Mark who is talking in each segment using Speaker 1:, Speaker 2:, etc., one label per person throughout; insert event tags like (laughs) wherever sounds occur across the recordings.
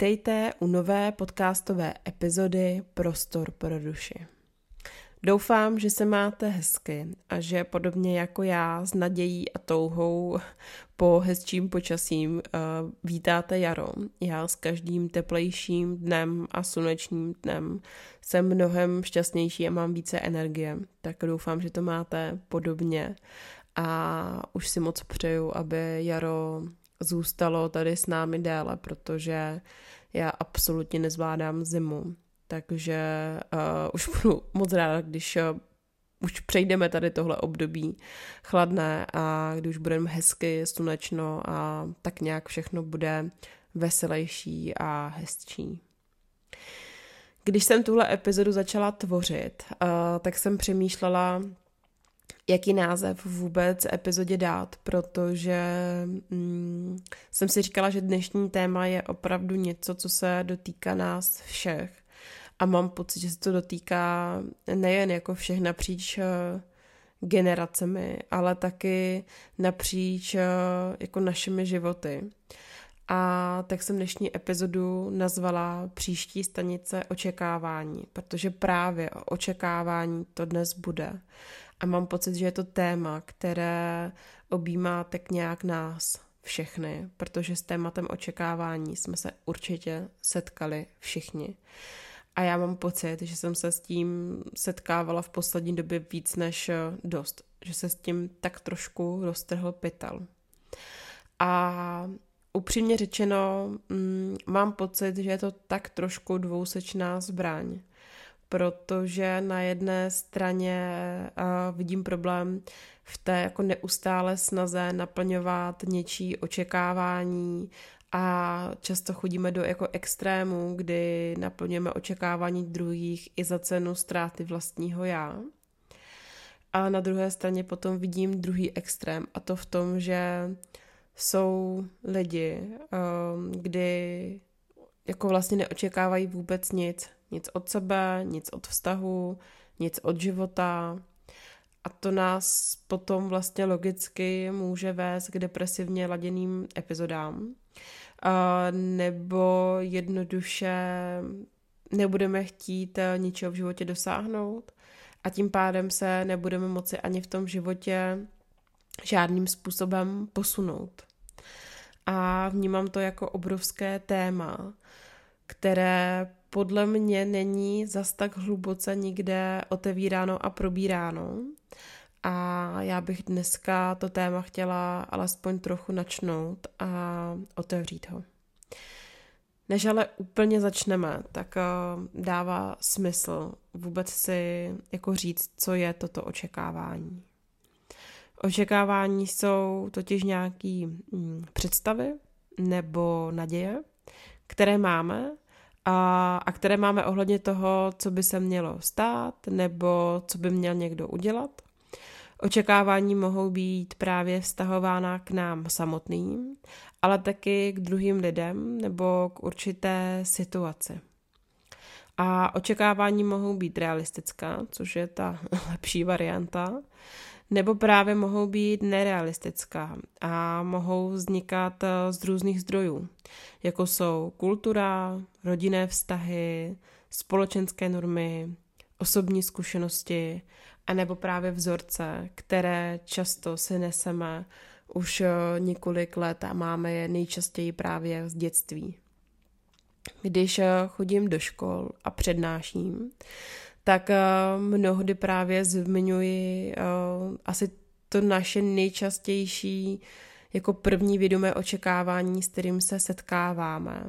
Speaker 1: Vítejte u nové podcastové epizody Prostor pro duši. Doufám, že se máte hezky a že podobně jako já s nadějí a touhou po hezčím počasím uh, vítáte jaro. Já s každým teplejším dnem a slunečním dnem jsem mnohem šťastnější a mám více energie, tak doufám, že to máte podobně a už si moc přeju, aby jaro zůstalo tady s námi déle, protože já absolutně nezvládám zimu. Takže uh, už budu moc ráda, když uh, už přejdeme tady tohle období chladné a když budeme hezky, slunečno a tak nějak všechno bude veselější a hezčí. Když jsem tuhle epizodu začala tvořit, uh, tak jsem přemýšlela, jaký název vůbec epizodě dát, protože mm, jsem si říkala, že dnešní téma je opravdu něco, co se dotýká nás všech. A mám pocit, že se to dotýká nejen jako všech napříč eh, generacemi, ale taky napříč eh, jako našimi životy. A tak jsem dnešní epizodu nazvala Příští stanice očekávání, protože právě o očekávání to dnes bude. A mám pocit, že je to téma, které objímá tak nějak nás všechny, protože s tématem očekávání jsme se určitě setkali všichni. A já mám pocit, že jsem se s tím setkávala v poslední době víc než dost. Že se s tím tak trošku roztrhl pytel. A upřímně řečeno, mm, mám pocit, že je to tak trošku dvousečná zbraň protože na jedné straně uh, vidím problém v té jako neustále snaze naplňovat něčí očekávání a často chodíme do jako extrému, kdy naplňujeme očekávání druhých i za cenu ztráty vlastního já. A na druhé straně potom vidím druhý extrém a to v tom, že jsou lidi, um, kdy jako vlastně neočekávají vůbec nic, nic od sebe, nic od vztahu, nic od života. A to nás potom vlastně logicky může vést k depresivně laděným epizodám. Nebo jednoduše nebudeme chtít eh, ničeho v životě dosáhnout a tím pádem se nebudeme moci ani v tom životě žádným způsobem posunout. A vnímám to jako obrovské téma, které podle mě není zas tak hluboce nikde otevíráno a probíráno. A já bych dneska to téma chtěla alespoň trochu načnout a otevřít ho. Než ale úplně začneme, tak eh, dává smysl vůbec si jako říct, co je toto očekávání. Očekávání jsou totiž nějaký mm, představy nebo naděje, které máme a, a které máme ohledně toho, co by se mělo stát nebo co by měl někdo udělat. Očekávání mohou být právě vztahována k nám samotným, ale taky k druhým lidem nebo k určité situaci. A očekávání mohou být realistická, což je ta (laughs) lepší varianta, nebo právě mohou být nerealistická a mohou vznikat eh, z různých zdrojů, jako jsou kultura, rodinné vztahy, společenské normy, osobní zkušenosti a nebo právě vzorce, které často si neseme už eh, několik let a máme je nejčastěji právě z dětství. Když eh, chodím do škol a přednáším, tak uh, mnohdy právě zmiňuji uh, asi to naše nejčastější jako první vědomé očekávání, s kterým se setkáváme.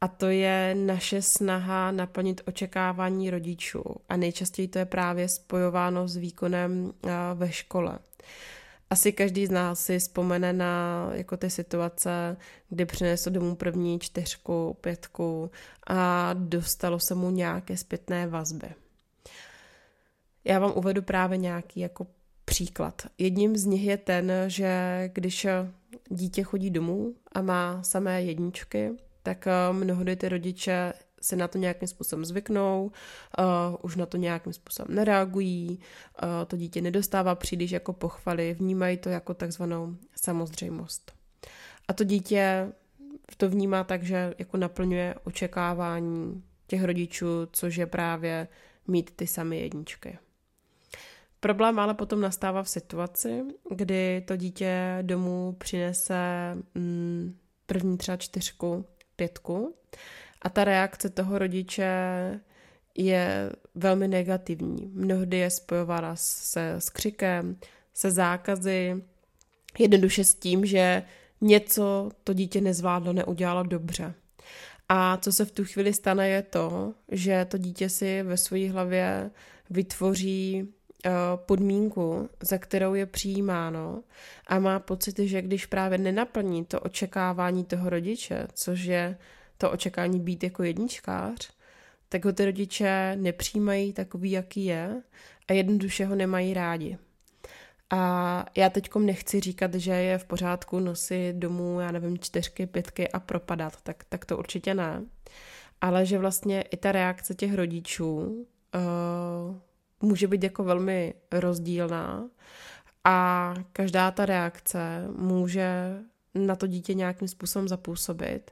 Speaker 1: A to je naše snaha naplnit očekávání rodičů. A nejčastěji to je právě spojováno s výkonem uh, ve škole. Asi každý z nás si vzpomene na jako ty situace, kdy přinesl domů první čtyřku, pětku a dostalo se mu nějaké zpětné vazby. Já vám uvedu právě nějaký jako příklad. Jedním z nich je ten, že když dítě chodí domů a má samé jedničky, tak eh, mnohdy ty rodiče se na to nějakým způsobem zvyknou, uh, už na to nějakým způsobem nereagují, uh, to dítě nedostává příliš jako pochvaly, vnímají to jako takzvanou samozřejmost. A to dítě to vnímá tak, že jako naplňuje očekávání těch rodičů, což je právě mít ty samé jedničky. Problém ale potom nastává v situaci, kdy to dítě domů přinese mm, první třeba čtyřku, pětku a ta reakce toho rodiče je velmi negativní. Mnohdy je spojována se s křikem, se zákazy, jednoduše s tím, že něco to dítě nezvládlo, neudělalo dobře. A co se v tu chvíli stane, je to, že to dítě si ve své hlavě vytvoří podmínku, za kterou je přijímáno a má pocit, že když právě nenaplní to očekávání toho rodiče, což je to očekání být jako jedničkář, tak ho ty rodiče nepřijímají takový, jaký je a jednoduše ho nemají rádi. A já teďkom nechci říkat, že je v pořádku nosit domů, já nevím, čtyřky, pětky a propadat, tak, tak to určitě ne. Ale že vlastně i ta reakce těch rodičů uh, může být jako velmi rozdílná a každá ta reakce může na to dítě nějakým způsobem zapůsobit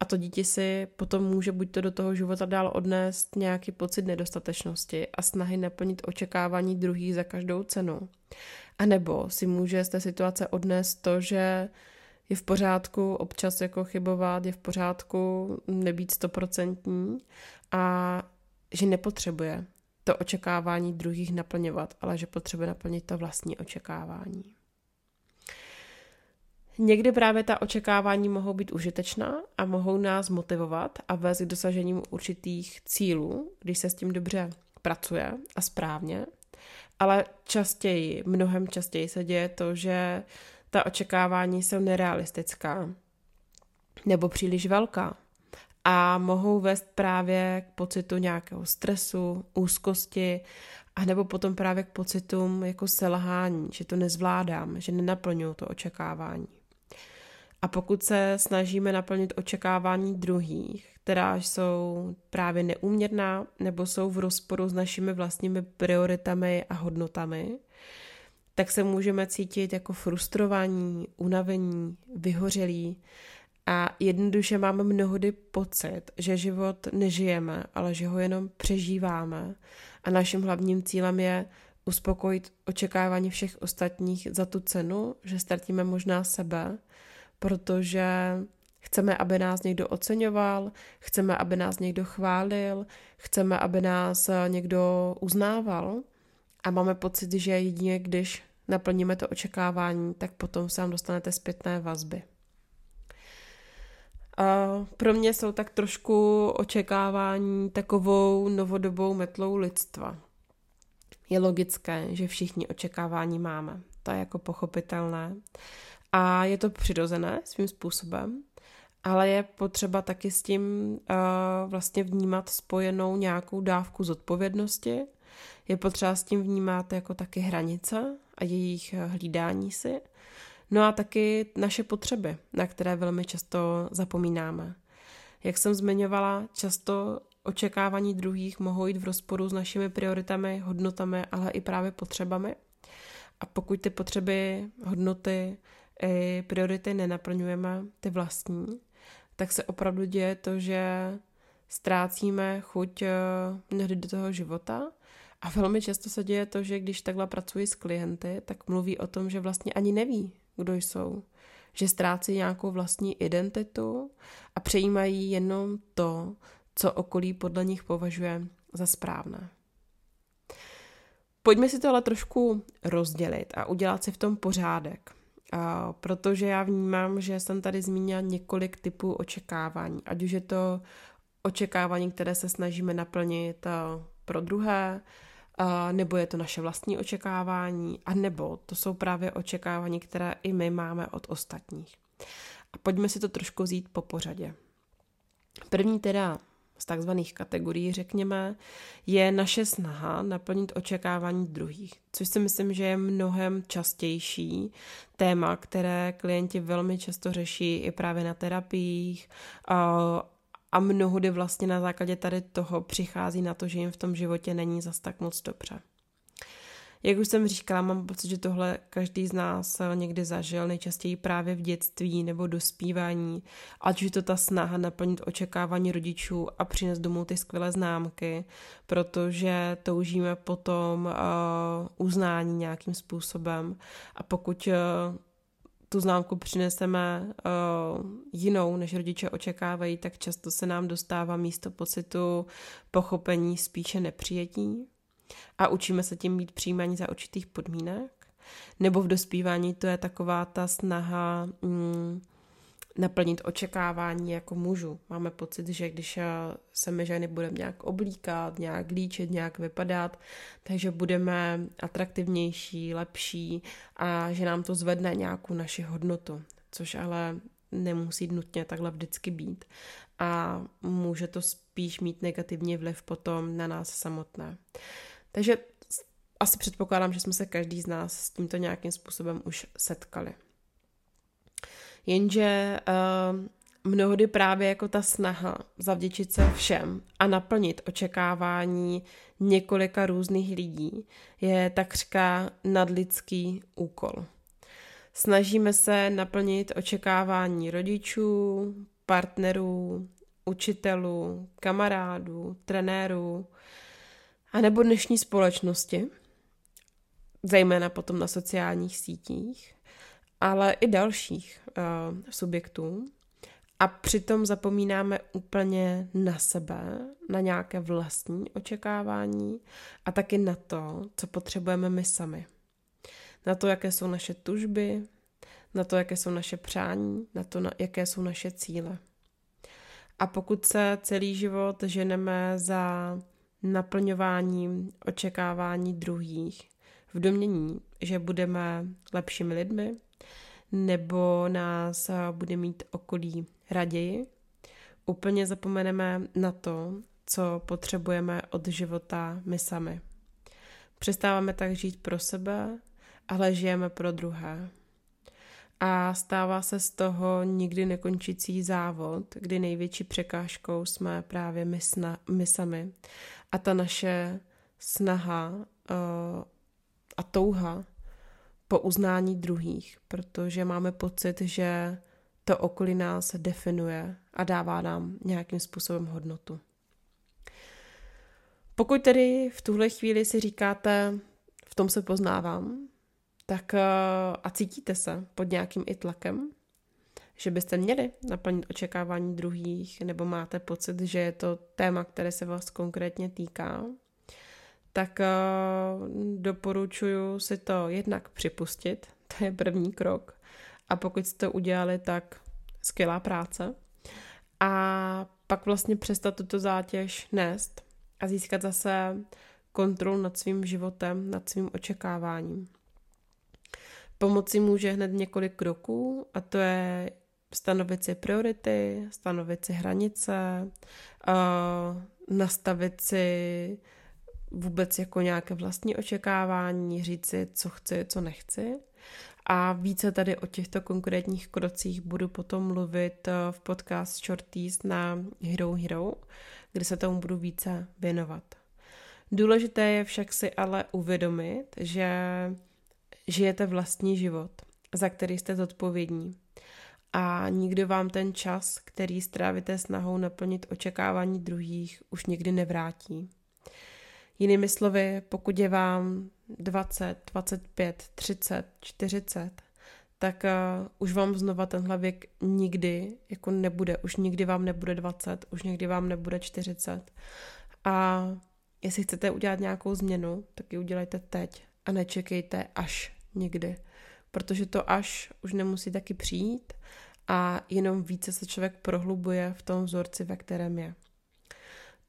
Speaker 1: a to dítě si potom může buď to do toho života dál odnést nějaký pocit nedostatečnosti a snahy naplnit očekávání druhých za každou cenu. A nebo si může z té situace odnést to, že je v pořádku občas jako chybovat, je v pořádku nebýt stoprocentní a že nepotřebuje to očekávání druhých naplňovat, ale že potřebuje naplnit to vlastní očekávání. Někdy právě ta očekávání mohou být užitečná a mohou nás motivovat a vést k dosažením určitých cílů, když se s tím dobře pracuje a správně. Ale častěji, mnohem častěji se děje to, že ta očekávání jsou nerealistická nebo příliš velká a mohou vést právě k pocitu nějakého stresu, úzkosti a nebo potom právě k pocitům jako selhání, že to nezvládám, že nenaplňuju to očekávání. A pokud se snažíme naplnit očekávání druhých, která jsou právě neúměrná nebo jsou v rozporu s našimi vlastními prioritami a hodnotami, tak se můžeme cítit jako frustrovaní, unavení, vyhořelí a jednoduše máme mnohdy pocit, že život nežijeme, ale že ho jenom přežíváme a naším hlavním cílem je uspokojit očekávání všech ostatních za tu cenu, že ztratíme možná sebe protože chceme, aby nás někdo oceňoval, chceme, aby nás někdo chválil, chceme, aby nás někdo uznával a máme pocit, že jedině když naplníme to očekávání, tak potom sám dostanete zpětné vazby. A pro mě jsou tak trošku očekávání takovou novodobou metlou lidstva. Je logické, že všichni očekávání máme. To je jako pochopitelné. A je to přirozené svým způsobem, ale je potřeba taky s tím uh, vlastně vnímat spojenou nějakou dávku zodpovědnosti. Je potřeba s tím vnímat jako taky hranice a jejich eh, hlídání si. No a taky naše potřeby, na které velmi často zapomínáme. Jak jsem zmiňovala, často očekávání druhých mohou jít v rozporu s našimi prioritami, hodnotami, ale i právě potřebami. A pokud ty potřeby, hodnoty i priority nenaplňujeme, ty vlastní, tak se opravdu děje to, že ztrácíme chuť eh, mnohdy do toho života a velmi často se děje to, že když takhle pracuji s klienty, tak mluví o tom, že vlastně ani neví, kdo jsou. Že ztrácí nějakou vlastní identitu a přejímají jenom to, co okolí podle nich považuje za správné. Pojďme si to ale trošku rozdělit a udělat si v tom pořádek protože já vnímám, že jsem tady zmínila několik typů očekávání, ať už je to očekávání, které se snažíme naplnit pro druhé, nebo je to naše vlastní očekávání, a nebo to jsou právě očekávání, které i my máme od ostatních. A pojďme si to trošku vzít po pořadě. První teda z takzvaných kategorií, řekněme, je naše snaha naplnit očekávání druhých, což si myslím, že je mnohem častější téma, které klienti velmi často řeší i právě na terapiích a, mnohdy vlastně na základě tady toho přichází na to, že jim v tom životě není zas tak moc dobře. Jak už jsem říkala, mám pocit, že tohle každý z nás někdy zažil, nejčastěji právě v dětství nebo dospívání, ať už to ta snaha naplnit očekávání rodičů a přinést domů ty skvělé známky, protože toužíme potom uh, uznání nějakým způsobem a pokud uh, tu známku přineseme uh, jinou, než rodiče očekávají, tak často se nám dostává místo pocitu pochopení spíše nepřijetí a učíme se tím být přijímaní za určitých podmínek. Nebo v dospívání to je taková ta snaha mm, naplnit očekávání jako mužu. Máme pocit, že když eh, se my ženy budeme nějak oblíkat, nějak líčit, nějak vypadat, takže budeme atraktivnější, lepší a že nám to zvedne nějakou naši hodnotu, což ale nemusí nutně takhle vždycky být. A může to spíš mít negativní vliv potom na nás samotné. Takže asi předpokládám, že jsme se každý z nás s tímto nějakým způsobem už setkali. Jenže uh, mnohdy právě jako ta snaha zavděčit se všem a naplnit očekávání několika různých lidí je takřka nadlidský úkol. Snažíme se naplnit očekávání rodičů, partnerů, učitelů, kamarádů, trenérů, a nebo dnešní společnosti, zejména potom na sociálních sítích, ale i dalších uh, subjektů. A přitom zapomínáme úplně na sebe, na nějaké vlastní očekávání a taky na to, co potřebujeme my sami. Na to, jaké jsou naše tužby, na to, jaké jsou naše přání, na to, jaké jsou naše cíle. A pokud se celý život ženeme za naplňováním očekávání druhých v domění, že budeme lepšími lidmi, nebo nás bude mít okolí raději. Úplně zapomeneme na to, co potřebujeme od života my sami. Přestáváme tak žít pro sebe, ale žijeme pro druhé. A stává se z toho nikdy nekončící závod, kdy největší překážkou jsme právě my, sna, my sami. A ta naše snaha uh, a touha po uznání druhých, protože máme pocit, že to okolí nás definuje a dává nám nějakým způsobem hodnotu. Pokud tedy v tuhle chvíli si říkáte, v tom se poznávám, tak eh, a cítíte se pod nějakým i tlakem, že byste měli naplnit očekávání druhých, nebo máte pocit, že je to téma, které se vás konkrétně týká, tak uh, doporučuji si to jednak připustit, (laughs) to je první krok. A pokud jste to udělali, tak skvělá práce. A pak vlastně přestat tuto zátěž nést a získat zase kontrolu nad svým životem, nad svým očekáváním. Pomoci může hned několik kroků a to je stanovit si priority, stanovit si hranice, uh, nastavit si vůbec jako nějaké vlastní očekávání, říct si, co chci, co nechci. A více tady o těchto konkrétních krocích budu potom mluvit eh, v podcast Shorties na Hero Hero, kde se tomu budu více věnovat. Důležité je však si ale uvědomit, že žijete vlastní život, za který jste zodpovědní. A nikdo vám ten čas, který strávíte snahou naplnit očekávání druhých, už nikdy nevrátí. Jinými slovy, pokud je vám 20, 25, 30, 40, tak uh, už vám znova tenhle věk nikdy jako nebude. Už nikdy vám nebude 20, už nikdy vám nebude 40. A jestli chcete udělat nějakou změnu, tak ji udělejte teď a nečekejte až někdy. Protože to až už nemusí taky přijít a jenom více se člověk prohlubuje v tom vzorci, ve kterém je.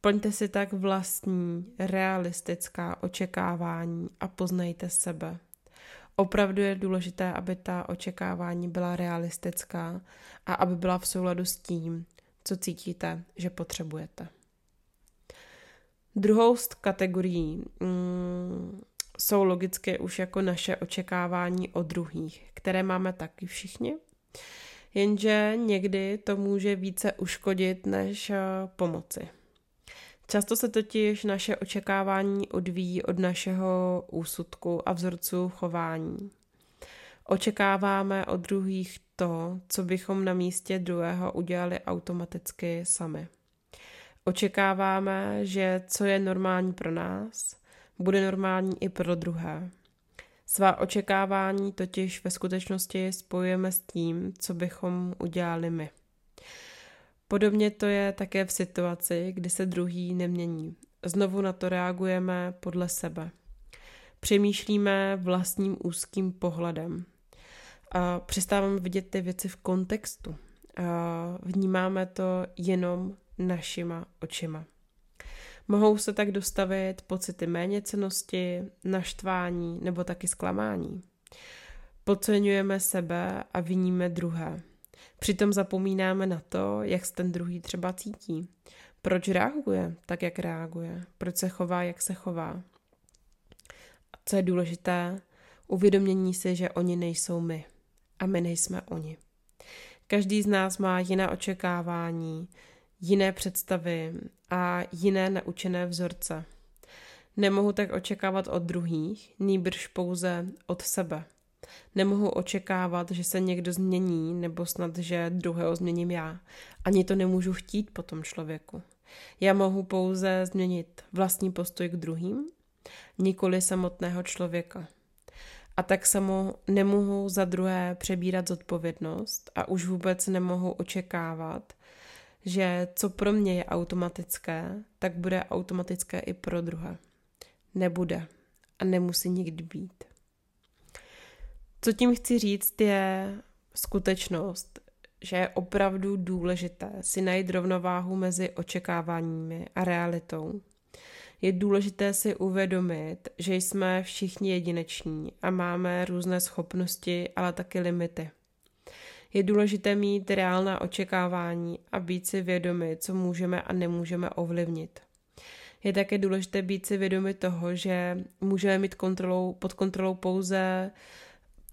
Speaker 1: Plňte si tak vlastní, realistická očekávání a poznejte sebe. Opravdu je důležité, aby ta očekávání byla realistická a aby byla v souladu s tím, co cítíte, že potřebujete. Druhou z kategorií mm, jsou logicky už jako naše očekávání od druhých, které máme taky všichni, jenže někdy to může více uškodit než eh, pomoci. Často se totiž naše očekávání odvíjí od našeho úsudku a vzorců chování. Očekáváme od druhých to, co bychom na místě druhého udělali automaticky sami. Očekáváme, že co je normální pro nás, bude normální i pro druhé. Svá očekávání totiž ve skutečnosti spojujeme s tím, co bychom udělali my. Podobně to je také v situaci, kdy se druhý nemění. Znovu na to reagujeme podle sebe. Přemýšlíme vlastním úzkým pohledem. Přestáváme vidět ty věci v kontextu. Vnímáme to jenom našima očima. Mohou se tak dostavit pocity méněcenosti, naštvání nebo taky zklamání. Podceňujeme sebe a viníme druhé. Přitom zapomínáme na to, jak se ten druhý třeba cítí. Proč reaguje tak, jak reaguje? Proč se chová, jak se chová? A co je důležité, uvědomění si, že oni nejsou my a my nejsme oni. Každý z nás má jiné očekávání, jiné představy a jiné naučené vzorce. Nemohu tak očekávat od druhých, nýbrž pouze od sebe. Nemohu očekávat, že se někdo změní, nebo snad, že druhého změním já. Ani to nemůžu chtít po tom člověku. Já mohu pouze změnit vlastní postoj k druhým, nikoli samotného člověka. A tak samo nemohu za druhé přebírat zodpovědnost a už vůbec nemohu očekávat, že co pro mě je automatické, tak bude automatické i pro druhé. Nebude a nemusí nikdy být. Co tím chci říct je skutečnost, že je opravdu důležité si najít rovnováhu mezi očekáváními a realitou. Je důležité si uvědomit, že jsme všichni jedineční a máme různé schopnosti, ale taky limity. Je důležité mít reálná očekávání a být si vědomi, co můžeme a nemůžeme ovlivnit. Je také důležité být si vědomi toho, že můžeme mít kontrolou, pod kontrolou pouze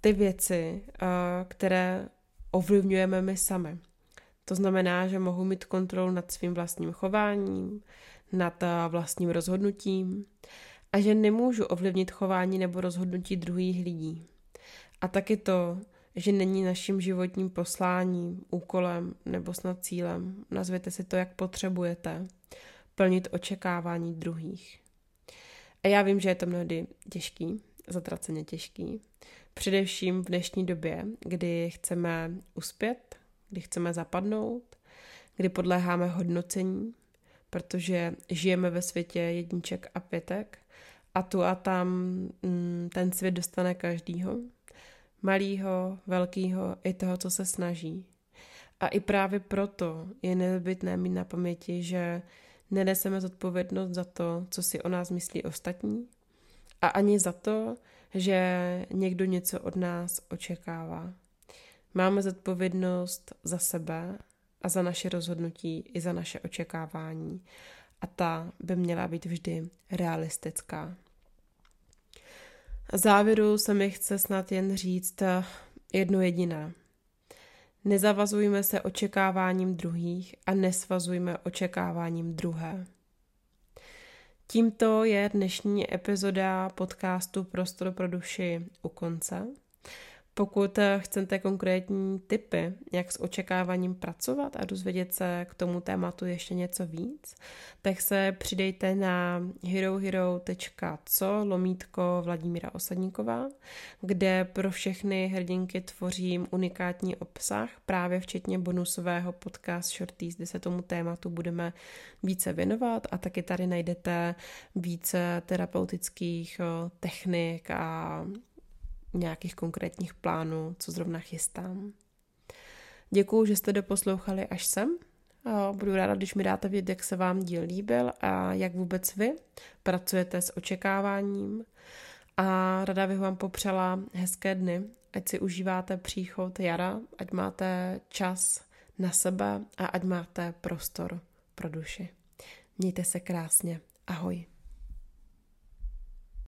Speaker 1: ty věci, eh, které ovlivňujeme my sami. To znamená, že mohu mít kontrolu nad svým vlastním chováním, nad eh, vlastním rozhodnutím a že nemůžu ovlivnit chování nebo rozhodnutí druhých lidí. A taky to, že není naším životním posláním, úkolem nebo snad cílem, nazvěte si to, jak potřebujete, plnit očekávání druhých. A já vím, že je to mnohdy těžký, zatraceně těžký, Především v dnešní době, kdy chceme uspět, kdy chceme zapadnout, kdy podléháme hodnocení, protože žijeme ve světě jedniček a pětek a tu a tam mm, ten svět dostane každýho, malýho, velkýho, i toho, co se snaží. A i právě proto je nezbytné mít na paměti, že neneseme zodpovědnost za to, co si o nás myslí ostatní a ani za to, že někdo něco od nás očekává. Máme zodpovědnost za sebe a za naše rozhodnutí i za naše očekávání. A ta by měla být vždy realistická. Závěru se mi chce snad jen říct jedno jediné. Nezavazujme se očekáváním druhých a nesvazujme očekáváním druhé. Tímto je dnešní epizoda podcastu Prostor pro duši u konce. Pokud chcete konkrétní tipy, jak s očekáváním pracovat a dozvědět se k tomu tématu ještě něco víc, tak se přidejte na herohero.co lomítko Vladimíra Osadníková, kde pro všechny hrdinky tvořím unikátní obsah, právě včetně bonusového podcast Shorties, kde se tomu tématu budeme více věnovat. A taky tady najdete více terapeutických technik a nějakých konkrétních plánů, co zrovna chystám. Děkuju, že jste doposlouchali až sem. Budu ráda, když mi dáte vědět, jak se vám díl líbil a jak vůbec vy pracujete s očekáváním. A rada bych vám popřela hezké dny, ať si užíváte příchod jara, ať máte čas na sebe a ať máte prostor pro duši. Mějte se krásně. Ahoj.